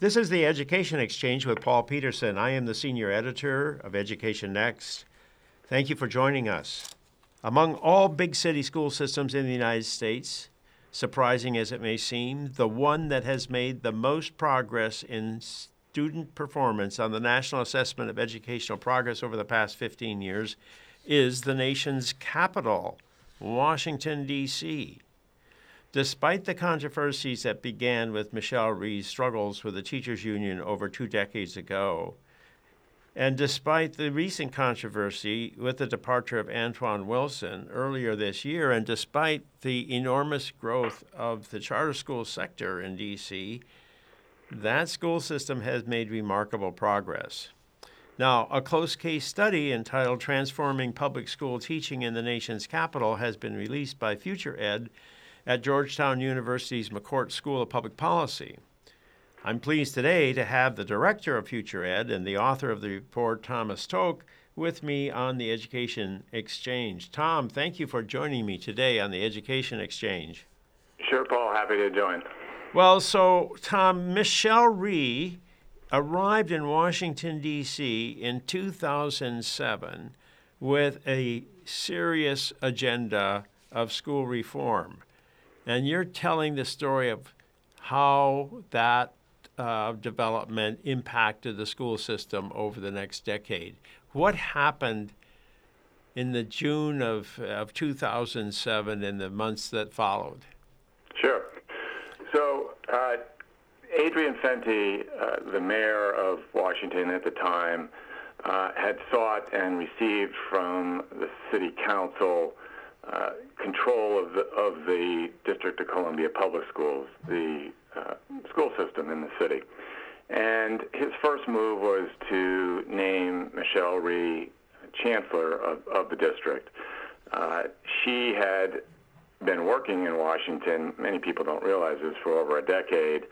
This is the Education Exchange with Paul Peterson. I am the senior editor of Education Next. Thank you for joining us. Among all big city school systems in the United States, surprising as it may seem, the one that has made the most progress in student performance on the National Assessment of Educational Progress over the past 15 years is the nation's capital, Washington, D.C. Despite the controversies that began with Michelle Rhee's struggles with the teachers' union over two decades ago, and despite the recent controversy with the departure of Antwan Wilson earlier this year, and despite the enormous growth of the charter school sector in DC, that school system has made remarkable progress. Now, a close case study entitled Transforming Public School Teaching in the Nation's Capital has been released by FutureEd at Georgetown University's McCourt School of Public Policy. I'm pleased today to have the director of FutureEd and the author of the report, Thomas Toch, with me on the Education Exchange. Tom, thank you for joining me today on the Education Exchange. Sure, Paul. Happy to join. Well, so, Tom, Michelle Rhee arrived in Washington, D.C. in 2007 with a serious agenda of school reform. And you're telling the story of how that uh, development impacted the school system over the next decade. What happened in the June of, of 2007 and the months that followed? Sure. So, uh, Adrian Fenty, uh, the mayor of Washington at the time, uh, had sought and received from the city council uh, control of the, of the District of Columbia Public Schools, the uh, school system in the city. And his first move was to name Michelle Rhee chancellor of, of the district. Uh, she had been working in Washington, many people don't realize this, for over a decade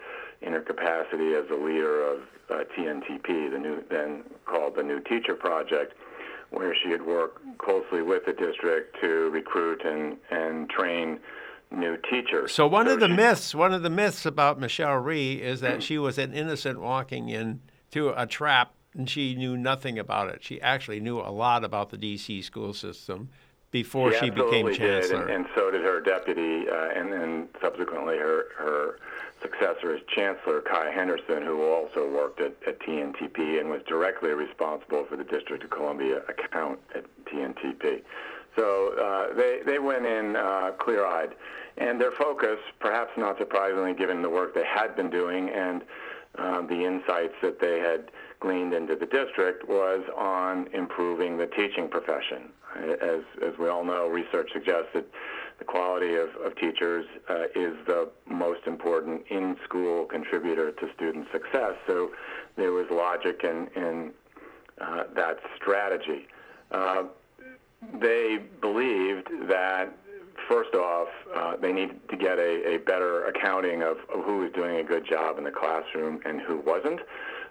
in her capacity as a leader of uh, TNTP, the new, then called the New Teacher Project where she had worked closely with the district to recruit and, and train new teachers. So one so of the she, myths, one of the myths about Michelle Rhee is that she was an innocent walking into a trap and she knew nothing about it. She actually knew a lot about the DC school system before she, she became chancellor. Did, and, and, so did her deputy, uh, and then subsequently her her successor as chancellor, Kaya Henderson, who also worked at, at TNTP and was directly responsible for the District of Columbia account at TNTP. So uh, they they went in uh, clear-eyed, and their focus, perhaps not surprisingly, given the work they had been doing and um, the insights that they had gleaned into the district, was on improving the teaching profession. As as we all know, research suggests that the quality of, of teachers uh, is the most important in-school contributor to student success. So there was logic in, in uh, that strategy. Uh, they believed that first off, uh, they need to get a, a better accounting of, of, who was doing a good job in the classroom and who wasn't.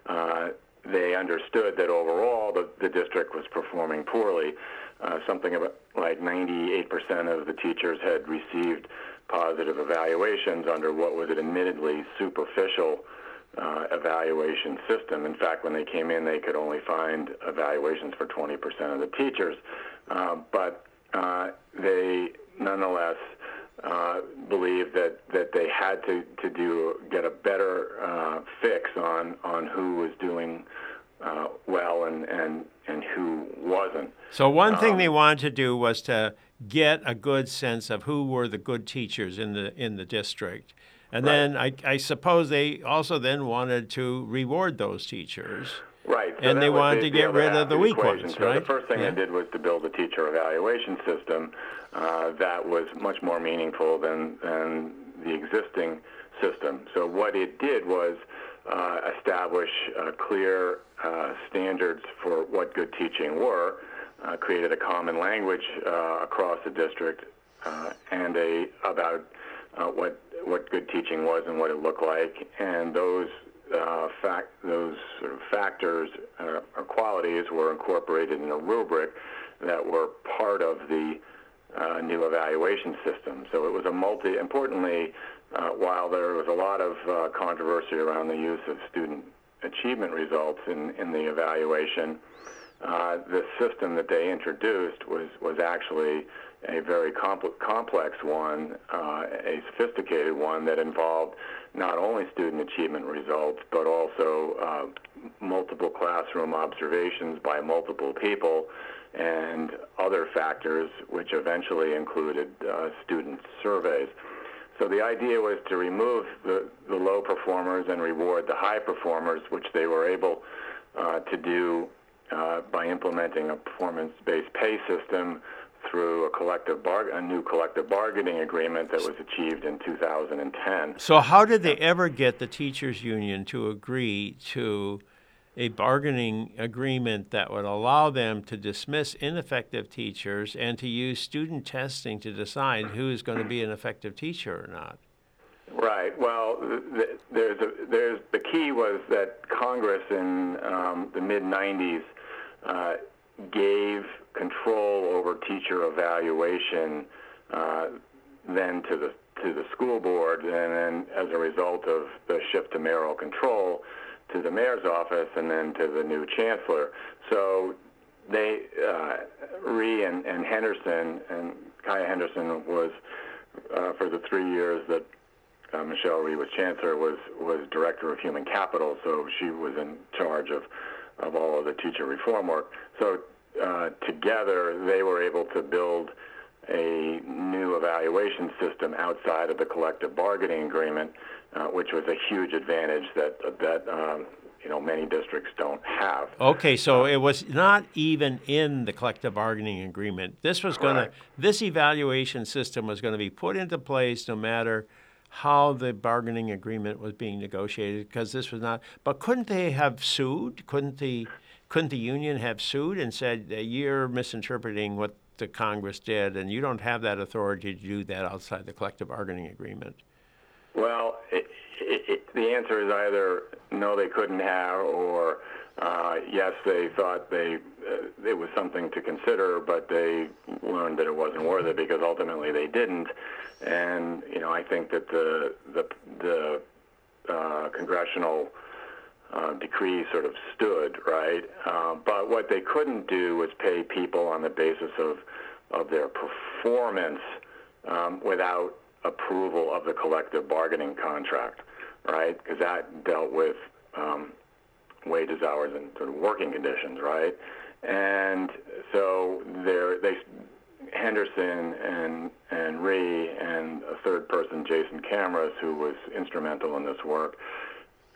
Uh, they understood that overall the, the district was performing poorly. Uh, something about like 98% of the teachers had received positive evaluations under what was an admittedly superficial uh, evaluation system. In fact, when they came in, they could only find evaluations for 20% of the teachers. Uh, but uh, they nonetheless uh, believed that, that they had to, to do get a better uh, fix on, on who was doing uh, well and, and, and who wasn't. So, one um, thing they wanted to do was to get a good sense of who were the good teachers in the, in the district. And right. then I, I suppose they also then wanted to reward those teachers. Right. So and they wanted to get rid of the weak equation. ones, so right? the first thing yeah. they did was to build a teacher evaluation system uh, that was much more meaningful than, than the existing system. So what it did was uh, establish uh, clear uh, standards for what good teaching were, uh, created a common language uh, across the district, uh, and a about what what good teaching was and what it looked like, and those fact those sort of factors or qualities were incorporated in a rubric that were part of the new evaluation system. So it was a multi, importantly, uh, while there was a lot of uh, controversy around the use of student achievement results in, in the evaluation, uh, the system that they introduced was, was actually a very compl- complex one, uh, a sophisticated one that involved not only student achievement results, but also uh, multiple classroom observations by multiple people and other factors, which eventually included student surveys. So the idea was to remove the, the low performers and reward the high performers, which they were able uh, to do uh, by implementing a performance-based pay system through a collective bar- a new collective bargaining agreement that was achieved in 2010. So how did they ever get the teachers union to agree to a bargaining agreement that would allow them to dismiss ineffective teachers and to use student testing to decide who is going to be an effective teacher or not? Right. Well, th- there's a, there's the key was that Congress in um, the mid 90s uh, gave control over teacher evaluation uh, then to the to the school board, and then as a result of the shift to mayoral control, to the mayor's office, and then to the new chancellor. So they, uh, Rhee and, and Henderson, and Kaya Henderson was uh, for the three years that uh, Michelle Rhee was chancellor, was was director of human capital. So she was in charge of of all of the teacher reform work. So uh, together, they were able to build a new evaluation system outside of the collective bargaining agreement, uh, which was a huge advantage that that um, you know many districts don't have. Okay, so it was not even in the collective bargaining agreement. This was going to this evaluation system was going to be put into place no matter how the bargaining agreement was being negotiated because this was not but couldn't they have sued couldn't the couldn't the union have sued and said you're misinterpreting what the congress did and you don't have that authority to do that outside the collective bargaining agreement well it, it, the answer is either no they couldn't have or uh, yes they thought they uh, it was something to consider but they learned that it wasn't worth it because ultimately they didn't. And you know I think that the the the uh, congressional uh, decree sort of stood right, uh, but what they couldn't do was pay people on the basis of of their performance um, without approval of the collective bargaining contract, right? Because that dealt with um, wages, hours, and sort of working conditions, right? And so there they Henderson and and Rhee and a third person, Jason Kamras, who was instrumental in this work,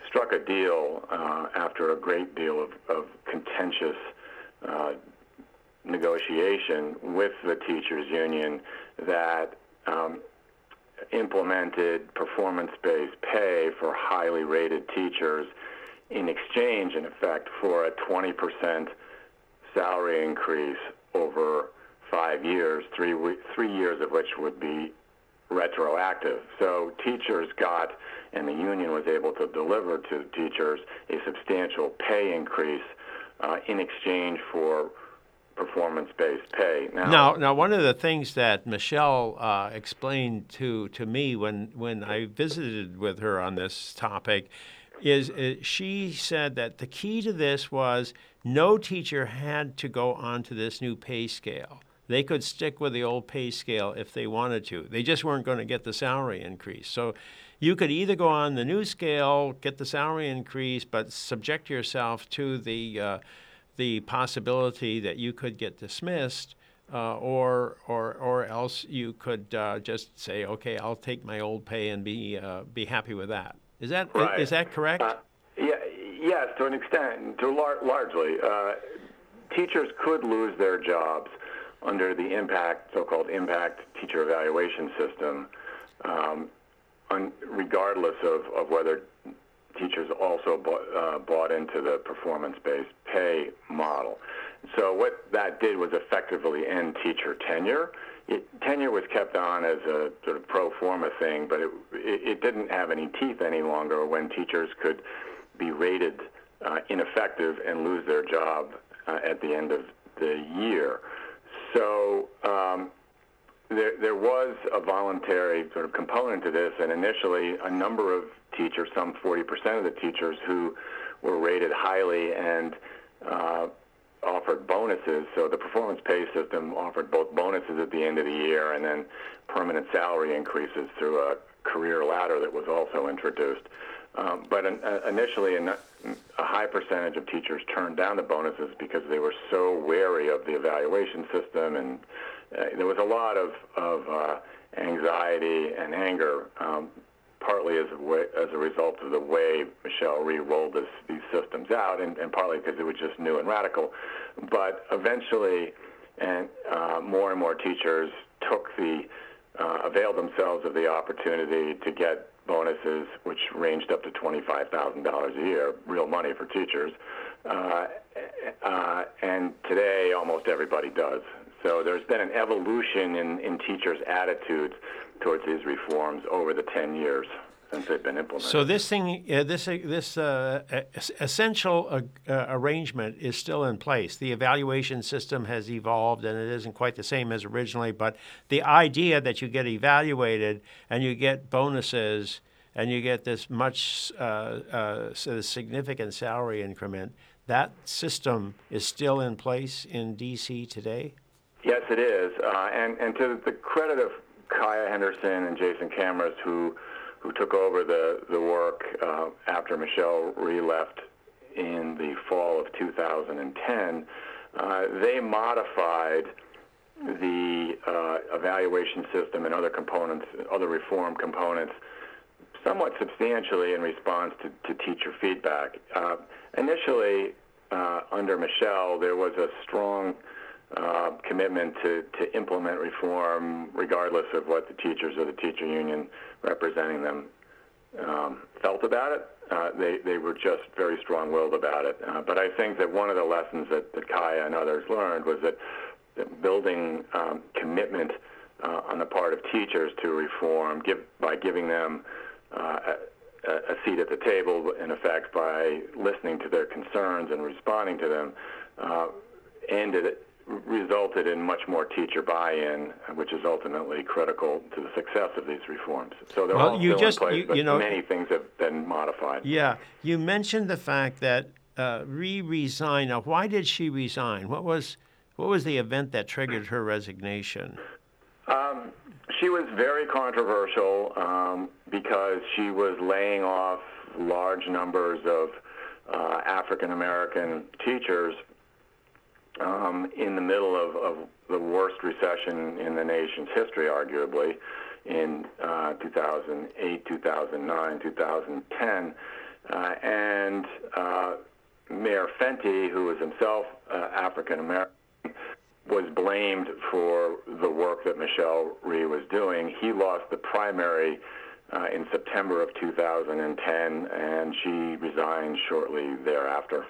struck a deal uh, after a great deal of, of contentious uh, negotiation with the teachers union that um, implemented performance-based pay for highly rated teachers in exchange, in effect, for a 20% salary increase over five years, three three years of which would be retroactive. So teachers got, and the union was able to deliver to teachers a substantial pay increase uh, in exchange for performance-based pay. Now, now, now, one of the things that Michelle uh, explained to to me when when I visited with her on this topic is, is uh, she said that the key to this was no teacher had to go onto this new pay scale they could stick with the old pay scale if they wanted to. They just weren't going to get the salary increase. So you could either go on the new scale, get the salary increase, but subject yourself to the uh, the possibility that you could get dismissed, uh, or or or else you could uh, just say, okay, I'll take my old pay and be uh, be happy with that. Is that right. is that correct? Uh, yeah, yes, to an extent, to lar- largely. Uh, teachers could lose their jobs under the impact, so-called impact teacher evaluation system, um, un, regardless of, of whether teachers also bought, uh, bought into the performance-based pay model. So what that did was effectively end teacher tenure. It, tenure was kept on as a sort of pro forma thing, but it, it, didn't have any teeth any longer when teachers could be rated uh, ineffective and lose their job uh, at the end of the year. So um, there, there was a voluntary sort of component to this, and initially a number of teachers, some 40% of the teachers who were rated highly and uh, offered bonuses. So the performance pay system offered both bonuses at the end of the year and then permanent salary increases through a career ladder that was also introduced. Um, but in, uh, initially, a high percentage of teachers turned down the bonuses because they were so wary of the evaluation system, and uh, there was a lot of, of uh, anxiety and anger, um, partly as a, way, as a result of the way Michelle Rhee rolled this, these systems out, and, and partly because it was just new and radical. But eventually, and uh, more and more teachers took the uh, availed themselves of the opportunity to get bonuses, which ranged up to $25,000 a year, real money for teachers. Uh, uh, and today, almost everybody does. So there's been an evolution in, in teachers' attitudes towards these reforms over the 10 years since they've been implemented. So this thing, uh, this uh, this uh, essential uh, uh, arrangement is still in place. The evaluation system has evolved, and it isn't quite the same as originally. But the idea that you get evaluated and you get bonuses and you get this much uh, significant salary increment, that system is still in place in D.C. today. Yes, it is, and and to the credit of Kaya Henderson and Jason Kamras, who who took over the, the work uh, after Michelle Rhee left in the fall of 2010, uh, they modified the uh, evaluation system and other components, other reform components, somewhat substantially in response to, to teacher feedback. Uh, initially, uh, under Michelle, there was a strong uh, commitment to, to implement reform regardless of what the teachers or the teacher union representing them um, felt about it. Uh, they, they were just very strong-willed about it. Uh, but I think that one of the lessons that, that Kaya and others learned was that, that building um, commitment uh, on the part of teachers to reform give, by giving them uh, a, a seat at the table, in effect, by listening to their concerns and responding to them, ended resulted in much more teacher buy-in, which is ultimately critical to the success of these reforms. So they're well, all you still just, in place, you, but you know, many things have been modified. Yeah, you mentioned the fact that uh, Rhee resigned. Now, why did she resign? What was what was the event that triggered her resignation? Um, she was very controversial um, because she was laying off large numbers of uh, African American teachers um, in the middle of, of, the worst recession in the nation's history, arguably, in uh, 2008, 2009, 2010. Uh, and uh, Mayor Fenty, who was himself uh, African American, was blamed for the work that Michelle Rhee was doing. He lost the primary uh, in September of 2010, and she resigned shortly thereafter.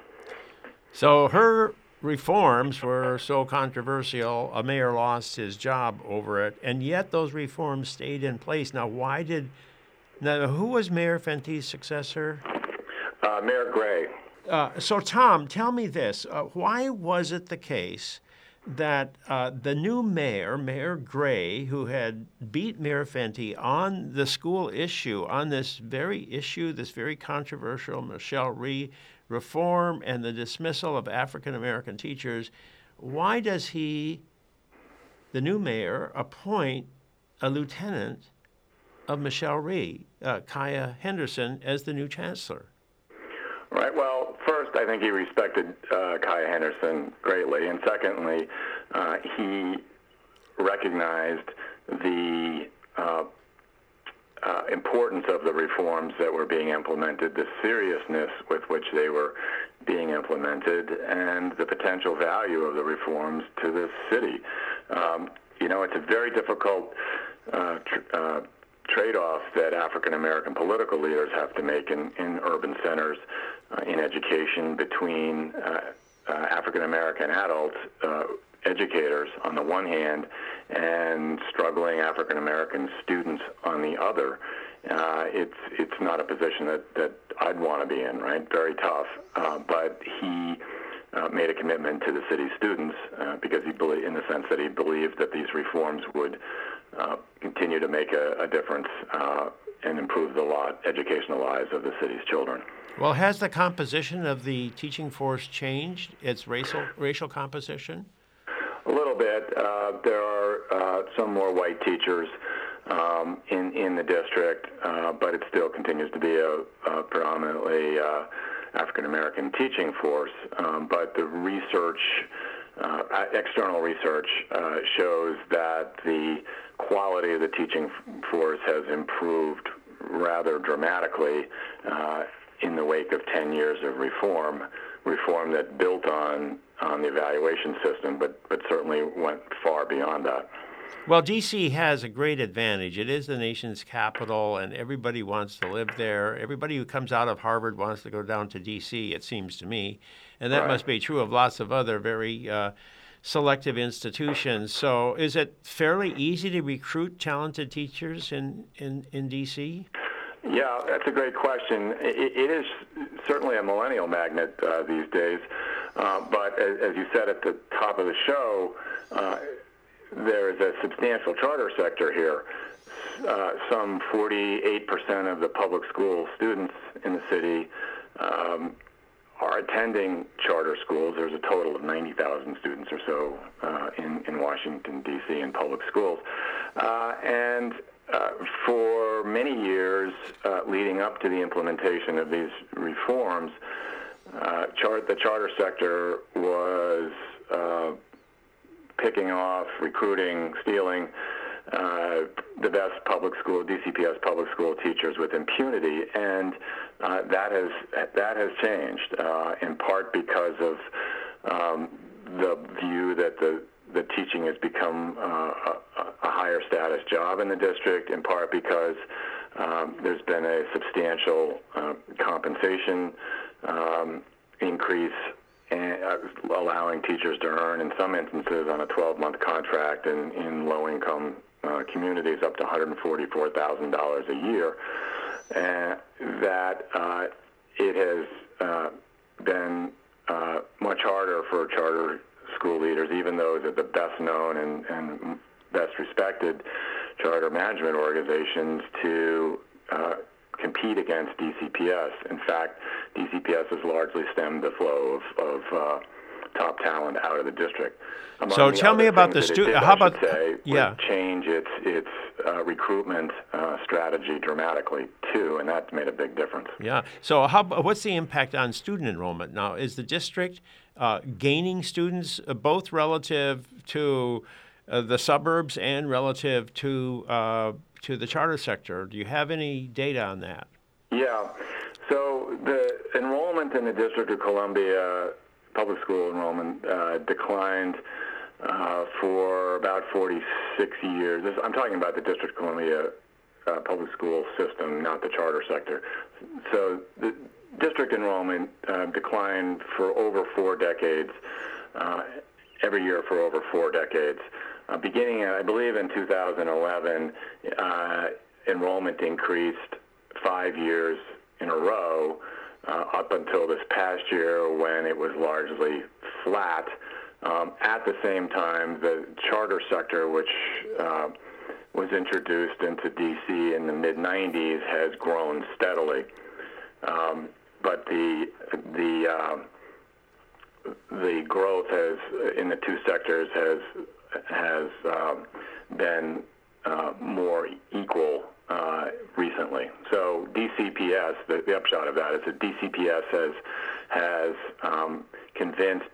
So her reforms were so controversial, a mayor lost his job over it, and yet those reforms stayed in place. Now, why did now who was Mayor Fenty's successor? Uh, Mayor Gray. Uh, so, Tom, tell me this: uh, Why was it the case that uh, the new mayor, Mayor Gray, who had beat Mayor Fenty on the school issue, on this very issue, this very controversial Michelle Rhee reform and the dismissal of African American teachers, why does he, the new mayor, appoint a lieutenant of Michelle Rhee, uh, Kaya Henderson, as the new chancellor? Right. Well, first, I think he respected uh, Kaya Henderson greatly, and secondly, uh, he recognized the uh, uh, importance of the reforms that were being implemented, the seriousness with which they were being implemented, and the potential value of the reforms to the city. Um, you know, it's a very difficult uh, tr- uh, trade-off that African American political leaders have to make in, in urban centers uh, in education between uh, uh, African American adults educators on the one hand and struggling African American students on the other. Uh, it's it's not a position that, that I'd want to be in, right? Very tough. Uh, but he uh, made a commitment to the city's students uh, because he believed, in the sense that he believed that these reforms would uh, continue to make a, a difference uh, and improve the lot, educational lives of the city's children. Well, has the composition of the teaching force changed? Its racial racial composition? A little bit. Uh, there are uh, some more white teachers um, in in the district, uh, but it still continues to be a, a predominantly uh, African American teaching force. Um, but the research, uh, external research, uh, shows that the quality of the teaching force has improved rather dramatically in the wake of 10 years of reform, reform that built on on the evaluation system, but but certainly went far beyond that. Well, DC has a great advantage. It is the nation's capital, and everybody wants to live there. Everybody who comes out of Harvard wants to go down to DC. It seems to me, and that right. must be true of lots of other very. Uh, selective institutions. So, is it fairly easy to recruit talented teachers in, in, in DC? Yeah, that's a great question. it, it is certainly a millennial magnet uh, these days. Uh, but as, as, you said at the top of the show, uh, there is a substantial charter sector here. Uh, some 48% of the public school students in the city um, are attending charter schools. There's a total of 90,000 students or so uh, in, in Washington, D.C., in public schools. Uh, and uh, for many years uh, leading up to the implementation of these reforms, uh, chart, the charter sector was picking off, recruiting, stealing uh, the best public school, DCPS public school teachers with impunity, and that has that has changed in part because of um, the view that the the teaching has become uh, a, a, higher status job in the district, in part because um, there's been a substantial uh, compensation um, increase and uh, allowing teachers to earn, in some instances, on a 12-month contract in, in low-income uh, communities up to $144,000 a year. And that uh, it has uh, been much harder for charter school leaders, even those are the best known and, and best respected charter management organizations, to uh, compete against DCPS. In fact, DCPS has largely stemmed the flow of, of uh, top talent out of the district. Among so tell me about the student. How about say, yeah? change its its uh, recruitment uh, strategy dramatically too, and that's made a big difference. Yeah. So how what's the impact on student enrollment now? Is the district uh, gaining students uh, both relative to uh, the suburbs and relative to uh, to the charter sector? Do you have any data on that? Yeah. So the enrollment in the District of Columbia public school enrollment uh, declined uh, for about 46 years. This, I'm talking about the District of Columbia uh, public school system, not the charter sector. So the district enrollment declined for over four decades, every year for over four decades. Uh, beginning, I believe, in 2011, enrollment increased five years in a row uh, up until this past year when it was largely flat. Um, at the same time, the charter sector, which uh, was introduced into DC in the mid 90s, has grown steadily. Um, but the the um, the growth has in the two sectors has has um, been uh, more equal uh, recently. So DCPS, the, the, upshot of that is that DCPS has has um, convinced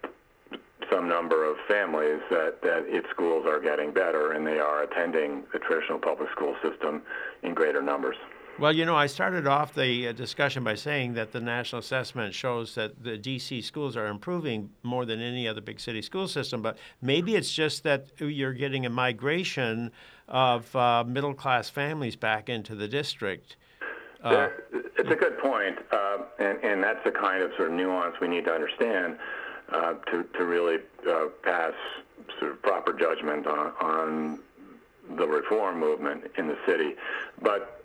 some number of families that, that its schools are getting better and they are attending the traditional public school system in greater numbers. Well, you know, I started off the uh, discussion by saying that the national assessment shows that the DC schools are improving more than any other big city school system, but maybe it's just that you're getting a migration of uh, middle class families back into the district. Uh, it's a good point, uh, and, and that's the kind of sort of nuance we need to understand uh, to, to really uh, pass sort of proper judgment on, on the reform movement in the city. But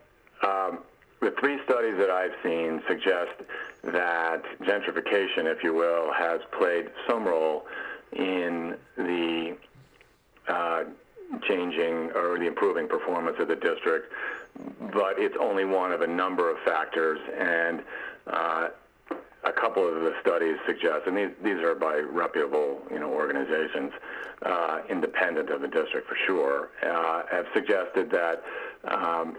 um, the three studies that I've seen suggest that gentrification, if you will, has played some role in the uh, changing or the improving performance of the district, but it's only one of a number of factors. And uh, a couple of the studies suggest, and these, these are by reputable you know organizations, uh, independent of the district for sure, uh, have suggested that um,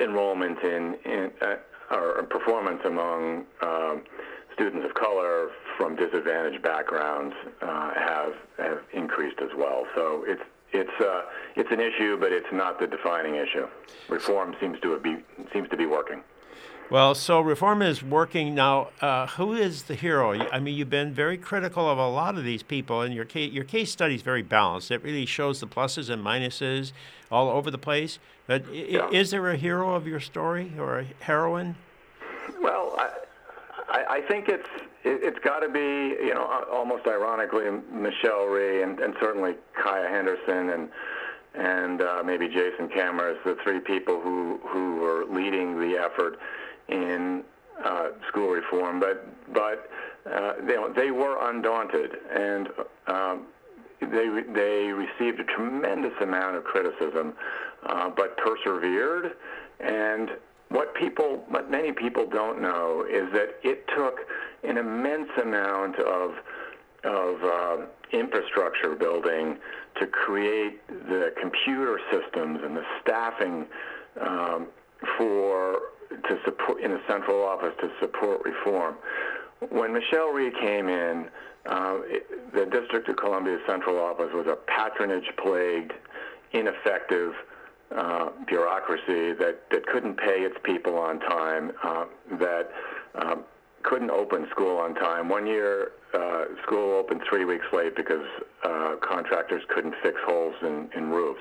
enrollment in, in uh, or performance among um, students of color from disadvantaged backgrounds uh, have have increased as well. So it's it's uh, it's an issue, but it's not the defining issue. Reform seems to be seems to be working. Well, so reform is working now. Uh, who is the hero? I mean, you've been very critical of a lot of these people, and your case, your case study is very balanced. It really shows the pluses and minuses all over the place. But yeah. is there a hero of your story or a heroine? Well, I, I, I think it's it, has got to be you know almost ironically Michelle Rhee and, and certainly Kaya Henderson and and uh, maybe Jason Kamras, the three people who who were leading the effort in uh, school reform, but but uh, they, they were undaunted and um, they they received a tremendous amount of criticism, uh, but persevered. And what people, what many people don't know, is that it took an immense amount of of uh, infrastructure building to create the computer systems and the staffing um, for to support in the central office to support reform. When Michelle Rhee came in, uh, it, the District of Columbia Central Office was a patronage-plagued, ineffective uh, bureaucracy that, that couldn't pay its people on time, uh, that um, couldn't open school on time. One year, uh, school opened three weeks late because uh, contractors couldn't fix holes in, in roofs.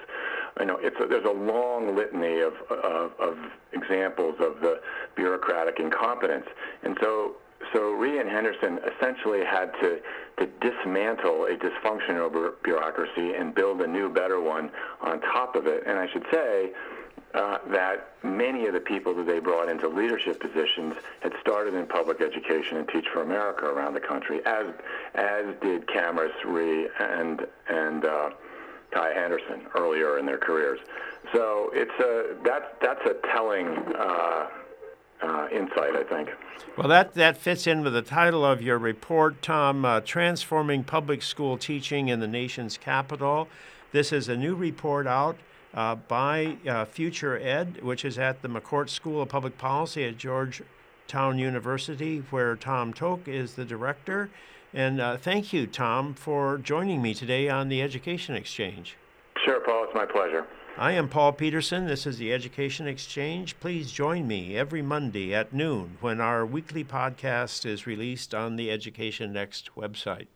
I know it's a, there's a long litany of, of, of examples of the bureaucratic incompetence, and so so Rhee and Henderson essentially had to, to dismantle a dysfunctional bureaucracy and build a new, better one on top of it. And I should say uh, that many of the people that they brought into leadership positions had started in public education and Teach for America around the country, as as did Kamras Rhee and and uh, Ty Henderson earlier in their careers. So it's a that's that's a telling. Uh, uh, insight, I think. Well, that, that fits in with the title of your report, Tom uh, Transforming Public School Teaching in the Nation's Capital. This is a new report out uh, by uh, FutureEd, which is at the McCourt School of Public Policy at Georgetown University, where Tom Toch is the director. And uh, thank you, Tom, for joining me today on the Education Exchange. Sure, Paul. It's my pleasure. I am Paul Peterson. This is the Education Exchange. Please join me every Monday at noon when our weekly podcast is released on the Education Next website.